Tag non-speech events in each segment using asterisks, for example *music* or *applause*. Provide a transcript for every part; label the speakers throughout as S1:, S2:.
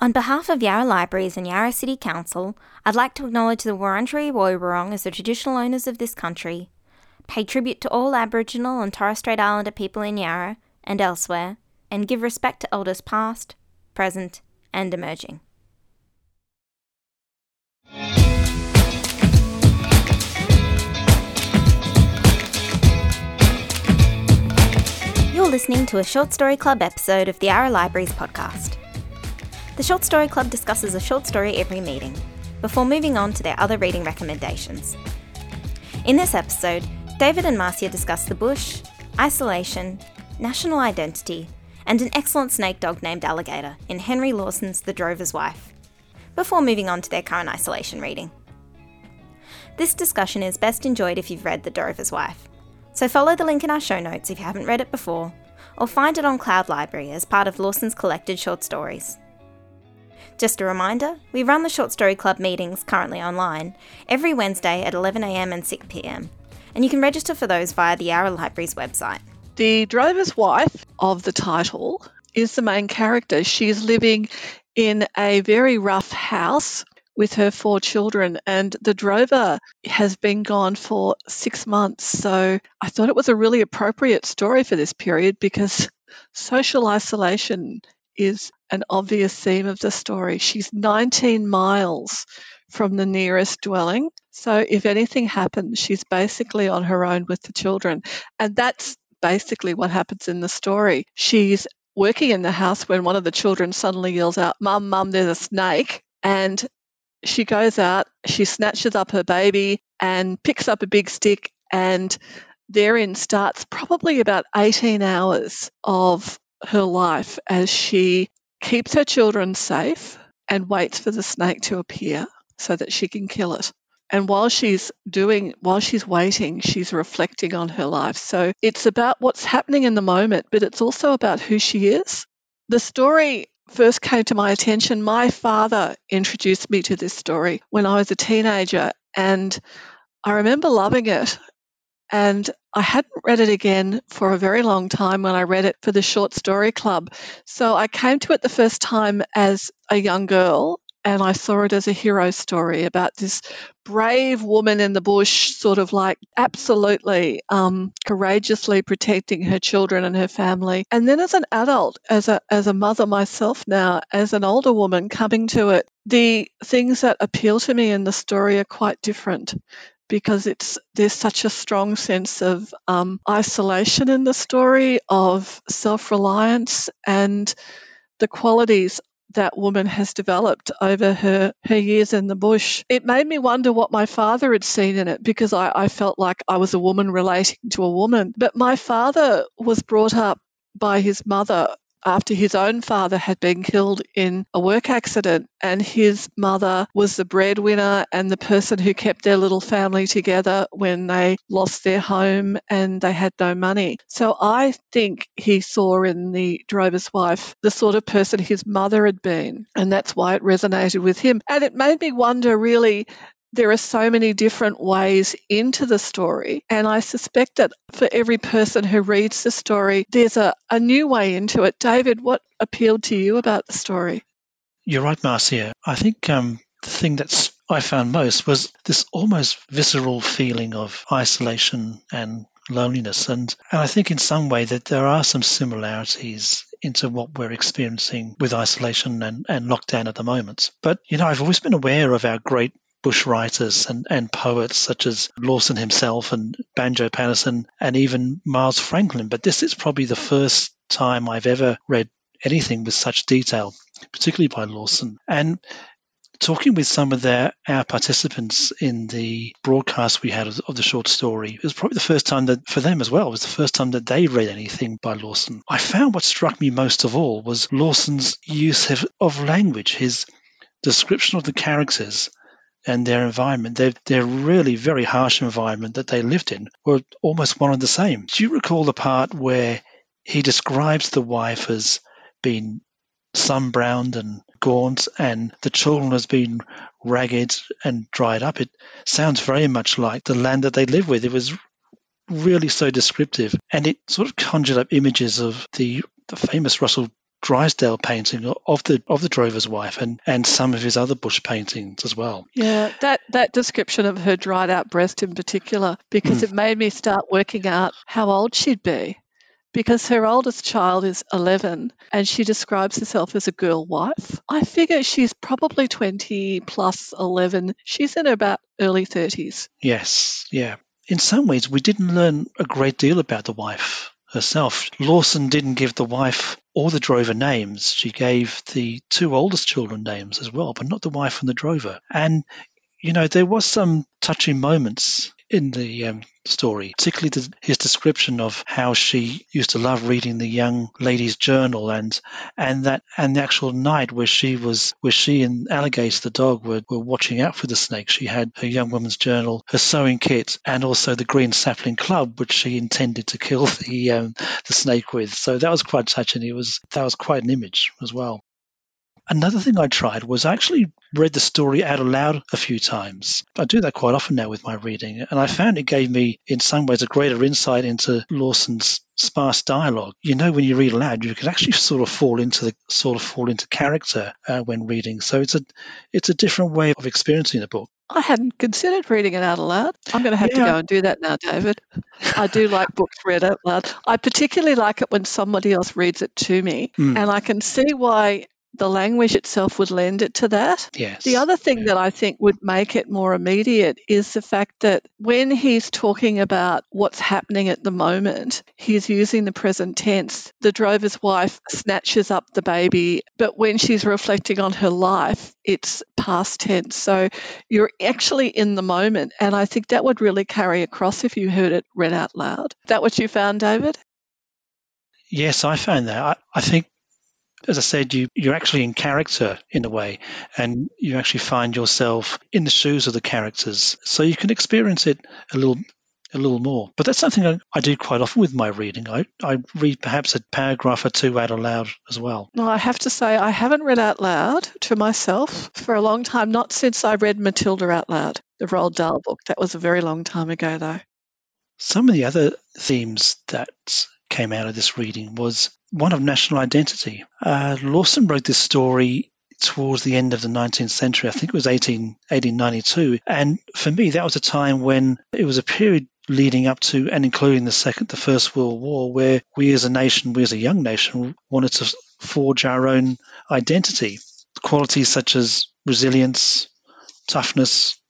S1: On behalf of Yarra Libraries and Yarra City Council, I'd like to acknowledge the Wurundjeri Woi as the traditional owners of this country, pay tribute to all Aboriginal and Torres Strait Islander people in Yarra and elsewhere, and give respect to elders past, present, and emerging. You're listening to a Short Story Club episode of the Yarra Libraries podcast. The Short Story Club discusses a short story every meeting, before moving on to their other reading recommendations. In this episode, David and Marcia discuss the bush, isolation, national identity, and an excellent snake dog named Alligator in Henry Lawson's The Drover's Wife, before moving on to their current isolation reading. This discussion is best enjoyed if you've read The Drover's Wife, so follow the link in our show notes if you haven't read it before, or find it on Cloud Library as part of Lawson's collected short stories. Just a reminder, we run the Short Story Club meetings currently online every Wednesday at 11am and 6pm, and you can register for those via the Yarra Library's website.
S2: The drover's wife of the title is the main character. She's living in a very rough house with her four children, and the drover has been gone for six months. So I thought it was a really appropriate story for this period because social isolation is an obvious theme of the story. She's 19 miles from the nearest dwelling. So if anything happens, she's basically on her own with the children. And that's basically what happens in the story. She's working in the house when one of the children suddenly yells out, Mum, Mum, there's a snake. And she goes out, she snatches up her baby and picks up a big stick and therein starts probably about 18 hours of her life as she keeps her children safe and waits for the snake to appear so that she can kill it. And while she's doing, while she's waiting, she's reflecting on her life. So it's about what's happening in the moment, but it's also about who she is. The story first came to my attention. My father introduced me to this story when I was a teenager, and I remember loving it. And I hadn't read it again for a very long time when I read it for the Short Story Club. So I came to it the first time as a young girl and I saw it as a hero story about this brave woman in the bush, sort of like absolutely um, courageously protecting her children and her family. And then as an adult, as a as a mother myself now, as an older woman coming to it, the things that appeal to me in the story are quite different because it's there's such a strong sense of um, isolation in the story, of self-reliance, and the qualities that woman has developed over her, her years in the bush. It made me wonder what my father had seen in it because I, I felt like I was a woman relating to a woman. But my father was brought up by his mother after his own father had been killed in a work accident, and his mother was the breadwinner and the person who kept their little family together when they lost their home and they had no money. So I think he saw in the drover's wife the sort of person his mother had been, and that's why it resonated with him. And it made me wonder really there are so many different ways into the story. And I suspect that for every person who reads the story, there's a, a new way into it. David, what appealed to you about the story?
S3: You're right, Marcia. I think um, the thing that I found most was this almost visceral feeling of isolation and loneliness. And, and I think in some way that there are some similarities into what we're experiencing with isolation and, and lockdown at the moment. But, you know, I've always been aware of our great bush writers and, and poets such as Lawson himself and Banjo Paterson and even Miles Franklin. But this is probably the first time I've ever read anything with such detail, particularly by Lawson. And talking with some of their, our participants in the broadcast we had of, of, the short story, it was probably the first time that, for them as well, it was the first time that they read anything by Lawson. I found what struck me most of all was Lawson's use of, of language, his description of the characters and their environment, their, their really very harsh environment that they lived in, were almost one and the same. Do you recall the part where he describes the wife as being sunbrowned and gaunt, and the children as being ragged and dried up? It sounds very much like the land that they live with. It was really so descriptive, and it sort of conjured up images of the, the famous Russell Drysdale painting of the of the drover's wife and, and some of his other bush paintings as well.
S2: Yeah, that, that description of her dried out breast in particular, because
S3: Mm.
S2: it made me start working out how old she'd be. Because her oldest child is 11 and she describes herself as a girl wife. I figure she's probably 20 plus 11. She's in about early 30s.
S3: Yes, yeah. In some ways, we didn't learn a great deal about the wife herself. Lawson didn't give the wife or the drover names. She gave the two oldest children names as well, but not the wife and the drover. And, you know, there was some touching moments in the um, story, particularly the, his description of how she used to love reading the young lady's journal and and that and the actual night where she was where she and Alligator the dog were, were watching out for the snake. She had her young woman's journal, her sewing kit, and also the green sapling club, which she intended to kill *laughs* the um, the snake with. So that was quite touching. It was that was quite an image as well. Another thing I tried was I actually read the story out aloud a few times. I do that quite often now with my reading, and I found it gave me, in some ways, a greater insight into Lawson's sparse dialogue. You know, when you read aloud, you can actually sort of fall into the sort of fall into character uh, when reading. So it's a it's a different way of experiencing the book.
S2: I hadn't considered reading it out aloud. I'm going to have to go and do that now, David. I do like books read out loud. I particularly like it when somebody else reads it to me,
S3: Mm.
S2: and I can see why the language itself would lend it to that.
S3: Yes.
S2: The other thing
S3: Yeah.
S2: that I think would make it more immediate is the fact that when he's talking about what's happening at the moment, he's using the present tense. The drover's wife snatches up the baby, but when she's reflecting on her life, it's past tense. So you're actually in the moment. And I think that would really carry across if you heard it read out loud. Is that what you found, David?
S3: Yes, I found that. I, I think, as I said, you you're actually in character in a way, and you actually find yourself in the shoes of the characters, so you can experience it a little a little more. But that's something I, I do quite often with my reading. I, I read perhaps a paragraph or two out aloud as well.
S2: No, I have to say, I haven't read out loud to myself for a long time, not since I read Matilda out loud, the Roald Dahl book. That was a very long time ago, though.
S3: Some of the other themes that came out of this reading was one of national identity. Uh, Lawson wrote this story towards the end of the 19th century. I think it was 18, 1892. And for me, that was a time when it was a period leading up to and including the second, the First World War, where we as a nation, we as a young nation, wanted to forge our own identity. Qualities such as resilience, toughness,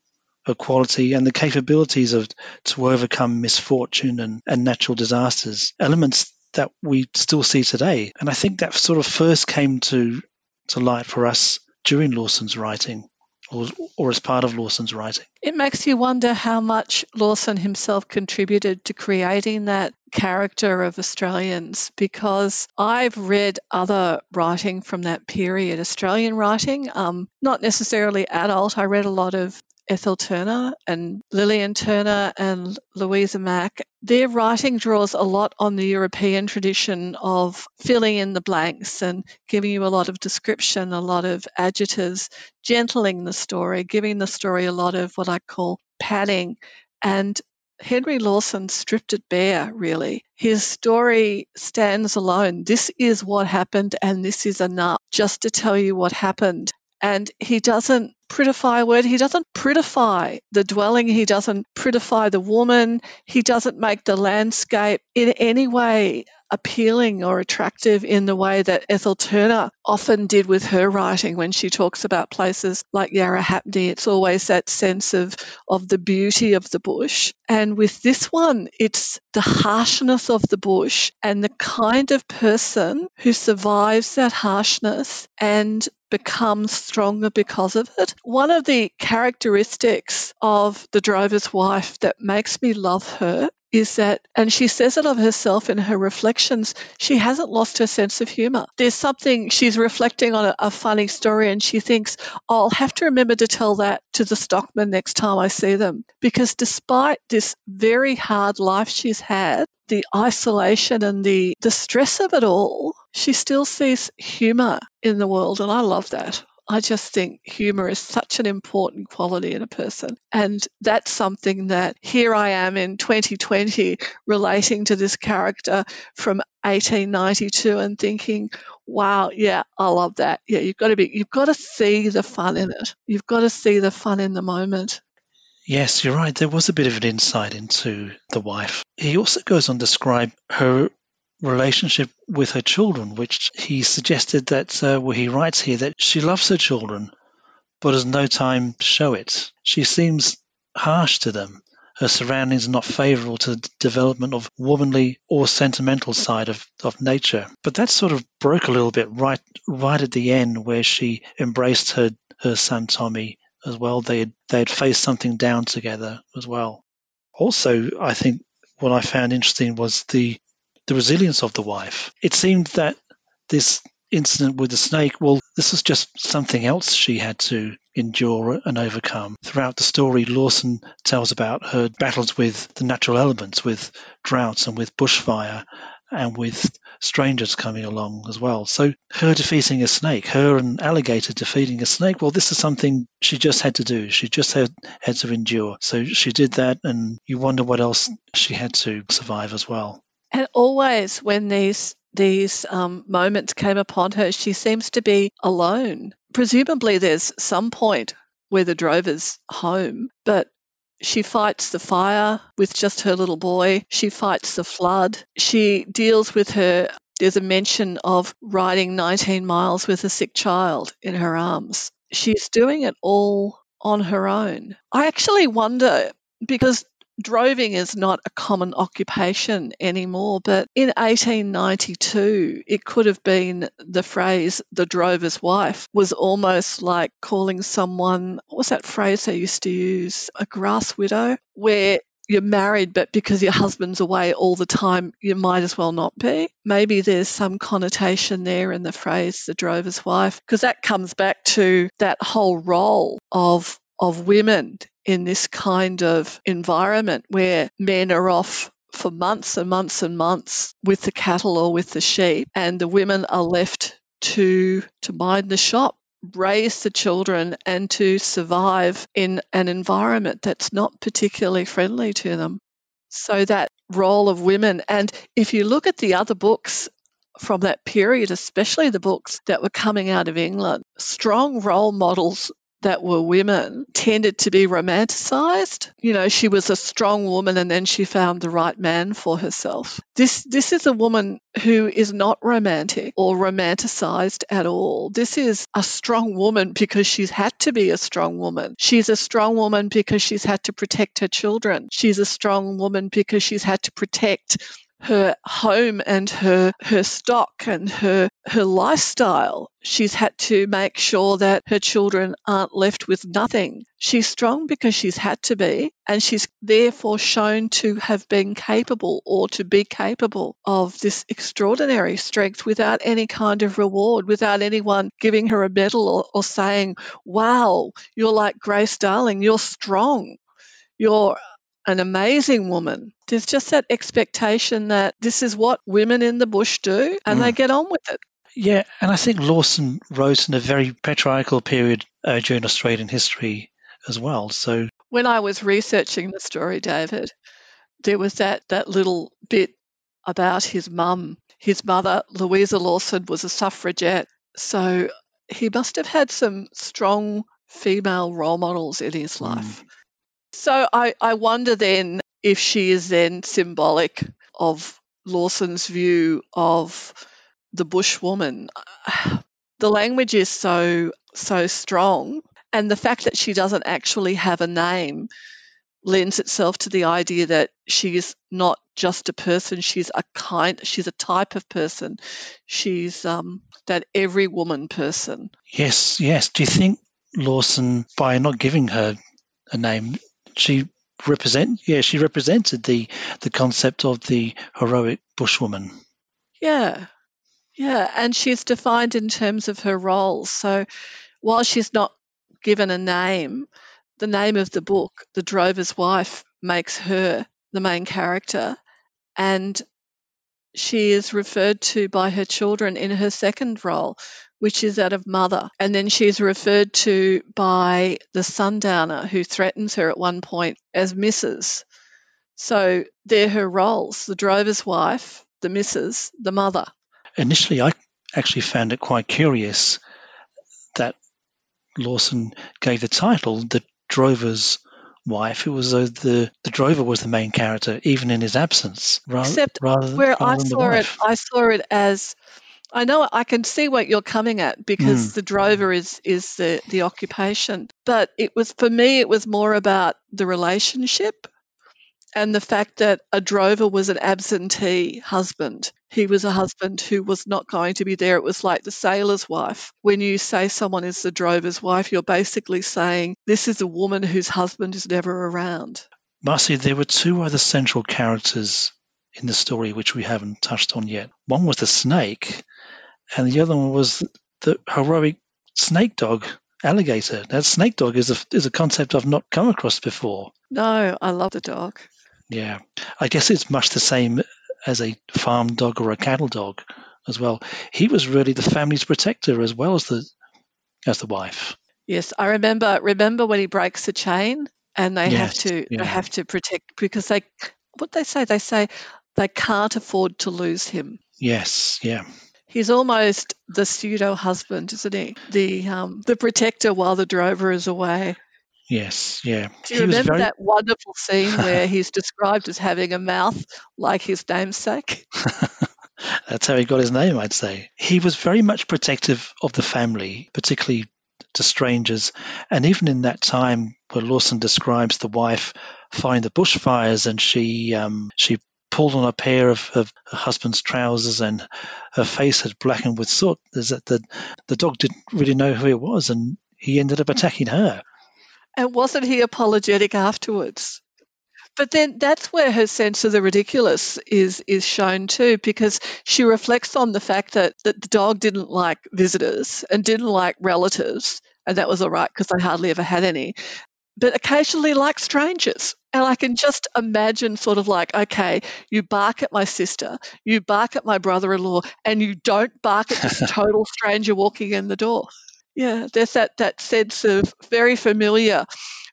S3: equality, and the capabilities of to overcome misfortune and, and natural disasters, elements that we still see today. And I think that sort of first came to to light for us during Lawson's writing, or, or as part of Lawson's writing.
S2: It makes you wonder how much Lawson himself contributed to creating that character of Australians because I've read other writing from that period, Australian writing, um, not necessarily adult. I read a lot of Ethel Turner and Lilian Turner and Louisa Mack. Their writing draws a lot on the European tradition of filling in the blanks and giving you a lot of description, a lot of adjectives, gentling the story, giving the story a lot of what I call padding. And Henry Lawson stripped it bare, really. His story stands alone. This is what happened, and this is enough just to tell you what happened. And he doesn't prettify a word. He doesn't prettify the dwelling. He doesn't prettify the woman. He doesn't make the landscape in any way appealing or attractive in the way that Ethel Turner often did with her writing when she talks about places like Yarrahappini. It's always that sense of, of the beauty of the bush. And with this one, it's the harshness of the bush and the kind of person who survives that harshness and becomes stronger because of it. One of the characteristics of the drover's wife that makes me love her is that, and she says it of herself in her reflections, she hasn't lost her sense of humor. There's something she's reflecting on a, a funny story and she thinks, I'll have to remember to tell that to the stockman next time I see them. Because despite this very hard life she's had, the isolation and the, the stress of it all, she still sees humor in the world. And I love that. I just think humor is such an important quality in a person. And that's something that here I am in 2020 relating to this character from 1892 and thinking, wow, yeah, I love that. Yeah, you've got to be, you've got to see the fun in it. You've got to see the fun in the moment.
S3: Yes, you're right. There was a bit of an insight into the wife. He also goes on to describe her relationship with her children, which he suggested that, uh, he writes here that she loves her children, but has no time to show it. She seems harsh to them. Her surroundings are not favorable to the development of womanly or sentimental side of, of nature. But that sort of broke a little bit right right at the end where she embraced her, her son Tommy as well. They had, they had faced something down together as well. Also, I think what I found interesting was the the resilience of the wife. It seemed that this incident with the snake, well, this was just something else she had to endure and overcome. Throughout the story, Lawson tells about her battles with the natural elements, with droughts and with bushfire and with strangers coming along as well. So her defeating a snake, her and alligator defeating a snake, well, this is something she just had to do. She just had, had to endure. So she did that, and you wonder what else she had to survive as well.
S2: And always when these these um, moments came upon her, she seems to be alone. Presumably, there's some point where the drover's home, but she fights the fire with just her little boy. She fights the flood. She deals with her. There's a mention of riding 19 miles with a sick child in her arms. She's doing it all on her own. I actually wonder because droving is not a common occupation anymore, but in 1892, it could have been the phrase the drover's wife was almost like calling someone, what was that phrase they used to use? A grass widow, where you're married, but because your husband's away all the time, you might as well not be. Maybe there's some connotation there in the phrase the drover's wife, because that comes back to that whole role of of women in this kind of environment where men are off for months and months and months with the cattle or with the sheep and the women are left to to mind the shop raise the children and to survive in an environment that's not particularly friendly to them. So that role of women and if you look at the other books from that period, especially the books that were coming out of England, strong role models that were women tended to be romanticized. You know, she was a strong woman and then she found the right man for herself. This this is a woman who is not romantic or romanticized at all. This is a strong woman because she's had to be a strong woman. She's a strong woman because she's had to protect her children. She's a strong woman because she's had to protect her home and her her stock and her her lifestyle. She's had to make sure that her children aren't left with nothing. She's strong because she's had to be, and she's therefore shown to have been capable or to be capable of this extraordinary strength without any kind of reward, without anyone giving her a medal or, or saying, Wow, you're like Grace Darling, you're strong. You're an amazing woman. There's just that expectation that this is what women in the bush do and mm. they get on with it.
S3: Yeah, and I think Lawson wrote in a very patriarchal period uh, during Australian history as well. So
S2: when I was researching the story, David, there was that that little bit about his mum. His mother, Louisa Lawson, was a suffragette, so he must have had some strong female role models in his mm. life. Mm. So I, I wonder then if she is then symbolic of Lawson's view of the bushwoman. *sighs* The language is so so strong, and the fact that she doesn't actually have a name lends itself to the idea that she is not just a person; she's a kind, she's a type of person. She's um, that every woman person.
S3: Yes, yes. Do you think Lawson, by not giving her a name, she represent yeah she represented the the concept of the heroic bushwoman.
S2: Yeah. Yeah and she's defined in terms of her roles so while she's not given a name the name of the book the drover's wife makes her the main character. And she is referred to by her children in her second role, which is that of mother. And then she's referred to by the sundowner who threatens her at one point as Mrs. So they're her roles the drover's wife, the Mrs., the mother.
S3: Initially, I actually found it quite curious that Lawson gave the title the drover's wife. It was though the, the drover was the main character, even in his absence.
S2: Rather, Except rather, where rather I saw it, I saw it as I know I can see what you're coming at because mm. the drover is is the the occupation, but it was for me it was more about the relationship and the fact that a drover was an absentee husband. He was a husband who was not going to be there. It was like the sailor's wife. When you say someone is the drover's wife, you're basically saying this is a woman whose husband is never around.
S3: Marcia, there were two other central characters in the story which we haven't touched on yet. One was the snake, and the other one was the heroic snake dog alligator. That snake dog is a is a concept I've not come across before.
S2: No, I love the dog.
S3: Yeah, I guess it's much the same as a farm dog or a cattle dog as well. He was really the family's protector as well as the as the wife.
S2: Yes, I remember remember when he breaks the chain and they yes, have to yeah. they have to protect because they what they say they say they can't afford to lose him.
S3: Yes, yeah.
S2: He's almost the pseudo husband, isn't he? The um, the protector while the drover is away.
S3: Yes, yeah.
S2: Do you he remember very... that wonderful scene *laughs* where he's described as having a mouth like his namesake? *laughs*
S3: That's how he got his name, I'd say. He was very much protective of the family, particularly to strangers. And even in that time where Lawson describes the wife find the bushfires and she um, she pulled on a pair of, of, her husband's trousers and her face had blackened with soot. There's that the, the dog didn't really know who it was and he ended up attacking her.
S2: And wasn't he apologetic afterwards? But then that's where her sense of the ridiculous is is shown too, because she reflects on the fact that, that the dog didn't like visitors and didn't like relatives, and that was all right because they hardly ever had any, but occasionally like strangers. And I can just imagine sort of like, okay, you bark at my sister, you bark at my brother in law, and you don't bark at this *laughs* total stranger walking in the door. Yeah, there's that, that sense of very familiar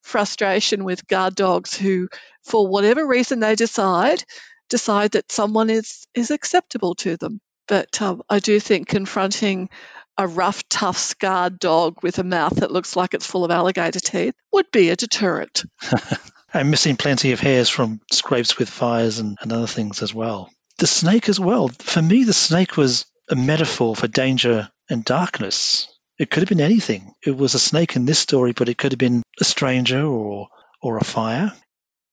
S2: frustration with guard dogs who, for whatever reason they decide, decide that someone is, is acceptable to them. But um, I do think confronting a rough, tough, scarred dog with a mouth that looks like it's full of alligator teeth would be a deterrent. *laughs*
S3: and missing plenty of hairs from scrapes with fires and, and other things as well. The snake as well. For me, the snake was a metaphor for danger and darkness. It could have been anything. It was a snake in this story, but it could have been a stranger or or a fire.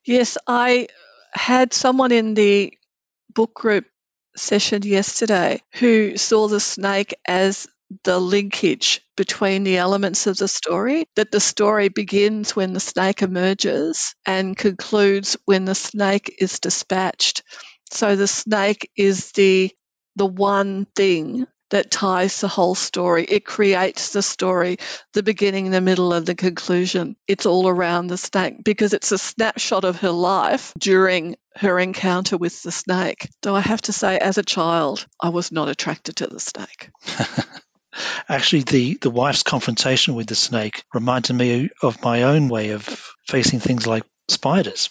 S2: Yes, I had someone in the book group session yesterday who saw the snake as the linkage between the elements of the story that the story begins when the snake emerges and concludes when the snake is dispatched so the snake is the the one thing that ties the whole story. It creates the story, the beginning, the middle, and the conclusion. It's all around the snake because it's a snapshot of her life during her encounter with the snake. Though I have to say, as a child, I was not attracted to the snake. *laughs*
S3: Actually, the, the wife's confrontation with the snake reminded me of my own way of facing things like spiders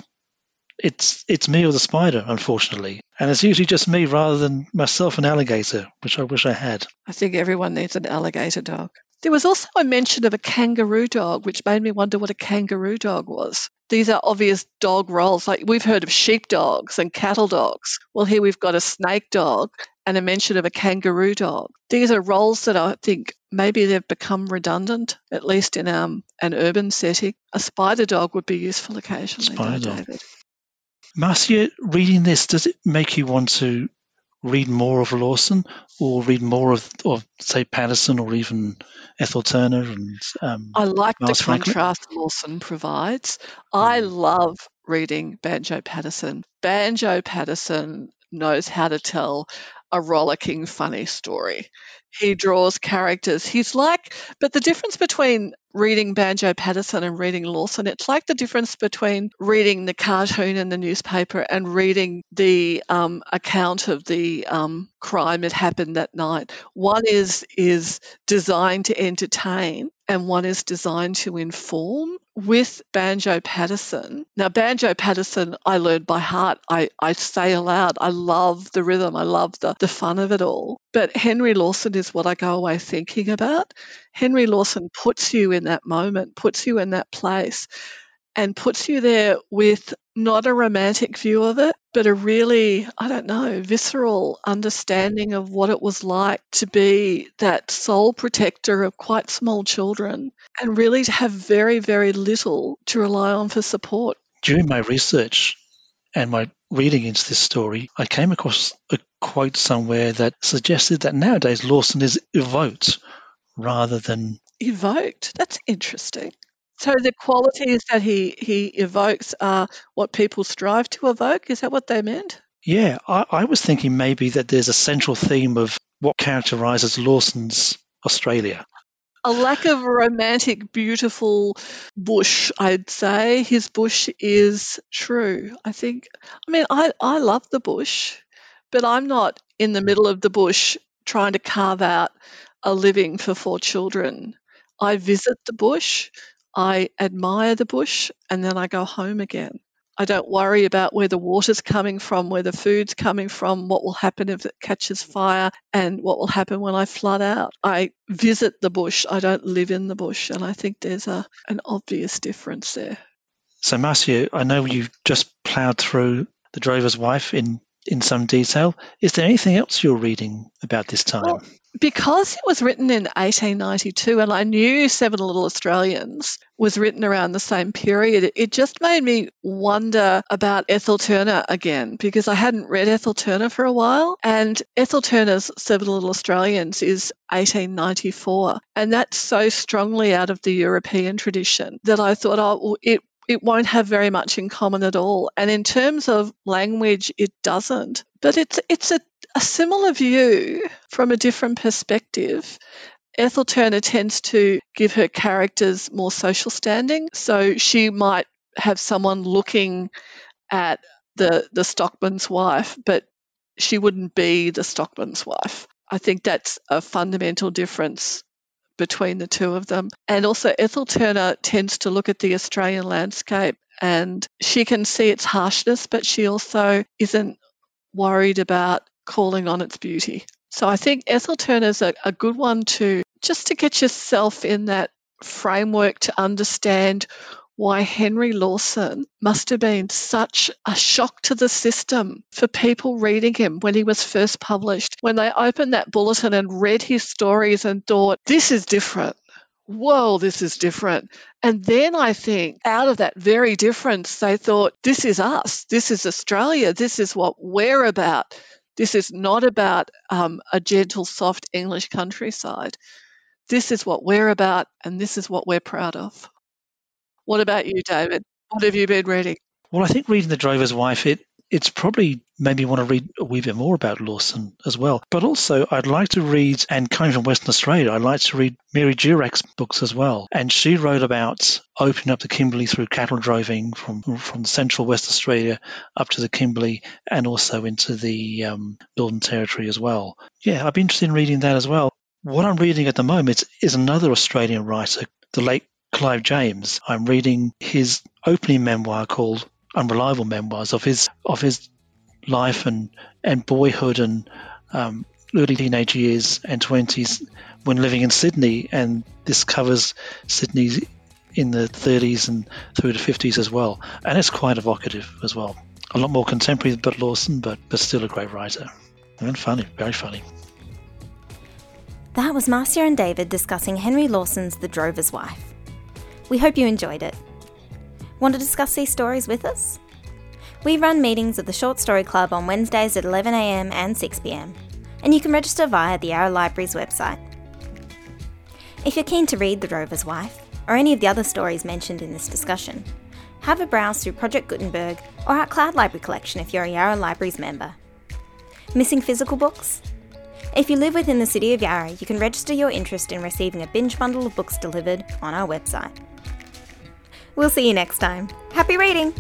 S3: it's it's me or the spider, unfortunately. And it's usually just me rather than myself an alligator, which I wish I had.
S2: I think everyone needs an alligator dog. There was also a mention of a kangaroo dog, which made me wonder what a kangaroo dog was. These are obvious dog roles. Like we've heard of sheep dogs and cattle dogs. Well, here we've got a snake dog and a mention of a kangaroo dog. These are roles that I think maybe they've become redundant, at least in um, an urban setting. A spider dog would be useful occasionally, spider though, David.
S3: Marcia, reading this, does it make you want to read more of Lawson or read more of, of say, Paterson or even Ethel Turner? And um,
S2: I like Miles the Franklin? contrast Lawson provides. I mm. love reading Banjo Paterson. Banjo Paterson knows how to tell a rollicking, funny story. He draws characters. He's like, but the difference between reading Banjo Paterson and reading Lawson, it's like the difference between reading the cartoon in the newspaper and reading the um, account of the um, crime that happened that night. One is is designed to entertain, and one is designed to inform. With Banjo Paterson. now Banjo Paterson, I learned by heart. I, I say aloud, I love the rhythm, I love the, the fun of it all. But Henry Lawson is what I go away thinking about. Henry Lawson puts you in that moment, puts you in that place, and puts you there with not a romantic view of it, but a really, I don't know, visceral understanding of what it was like to be that sole protector of quite small children and really to have very, very little to rely on for support.
S3: During my research and my reading into this story, I came across a quote somewhere that suggested that nowadays Lawson is evoked rather than
S2: evoked. That's interesting. So the qualities that he, he evokes are what people strive to evoke. Is that what they meant?
S3: Yeah, I, I was thinking maybe that there's a central theme of what characterizes Lawson's Australia.
S2: A lack of romantic, beautiful bush, I'd say. His bush is true. I think, I mean, I, I love the bush, but I'm not in the middle of the bush trying to carve out a living for four children. I visit the bush. I admire the bush and then I go home again. I don't worry about where the water's coming from, where the food's coming from, what will happen if it catches fire, and what will happen when I flood out. I visit the bush, I don't live in the bush, and I think there's a, an obvious difference there.
S3: So, Marcia, I know you've just ploughed through The Drover's Wife in, in some detail. Is there anything else you're reading about this time? Well,
S2: because it was written in 1892 and I knew Seven Little Australians was written around the same period, it just made me wonder about Ethel Turner again because I hadn't read Ethel Turner for a while. And Ethel Turner's Seven Little Australians is 1894. And that's so strongly out of the European tradition that I thought, oh, it it won't have very much in common at all. And in terms of language, it doesn't. But it's it's a, a similar view from a different perspective. Ethel Turner tends to give her characters more social standing. So she might have someone looking at the the stockman's wife, but she wouldn't be the stockman's wife. I think that's a fundamental difference between the two of them. And also, Ethel Turner tends to look at the Australian landscape and she can see its harshness, but she also isn't worried about calling on its beauty. So I think Ethel Turner's a, a good one to just to get yourself in that framework to understand why Henry Lawson must have been such a shock to the system for people reading him when he was first published, when they opened that bulletin and read his stories and thought, this is different. Whoa, this is different. And then I think out of that very difference, they thought, this is us. This is Australia. This is what we're about. This is not about um, a gentle, soft English countryside. This is what we're about, and this is what we're proud of. What about you, David? What have you been reading?
S3: Well, I think reading The Drover's Wife, it it's probably made me want to read a wee bit more about Lawson as well. But also, I'd like to read, and coming from Western Australia, I'd like to read Mary Durack's books as well. And she wrote about opening up the Kimberley through cattle driving from from central West Australia up to the Kimberley and also into the um, Northern Territory as well. Yeah, I'd be interested in reading that as well. What I'm reading at the moment is another Australian writer, the late Clive James. I'm reading his opening memoir called Unreliable Memoirs of his of his life and, and boyhood and um, early teenage years and 20s when living in Sydney. And this covers Sydney in the 30s and through the 50s as well. And it's quite evocative as well. A lot more contemporary than Bud Lawson, but, but still a great writer. And funny, very funny.
S1: That was Marcia and David discussing Henry Lawson's The Drover's Wife. We hope you enjoyed it. Want to discuss these stories with us? We run meetings of the Short Story Club on Wednesdays at 11am and 6pm, and you can register via the Yarra Library's website. If you're keen to read The Drover's Wife, or any of the other stories mentioned in this discussion, have a browse through Project Gutenberg or our Cloud Library collection if you're a Yarra Libraries member. Missing physical books? If you live within the city of Yarra, you can register your interest in receiving a binge bundle of books delivered on our website. We'll see you next time. Happy reading!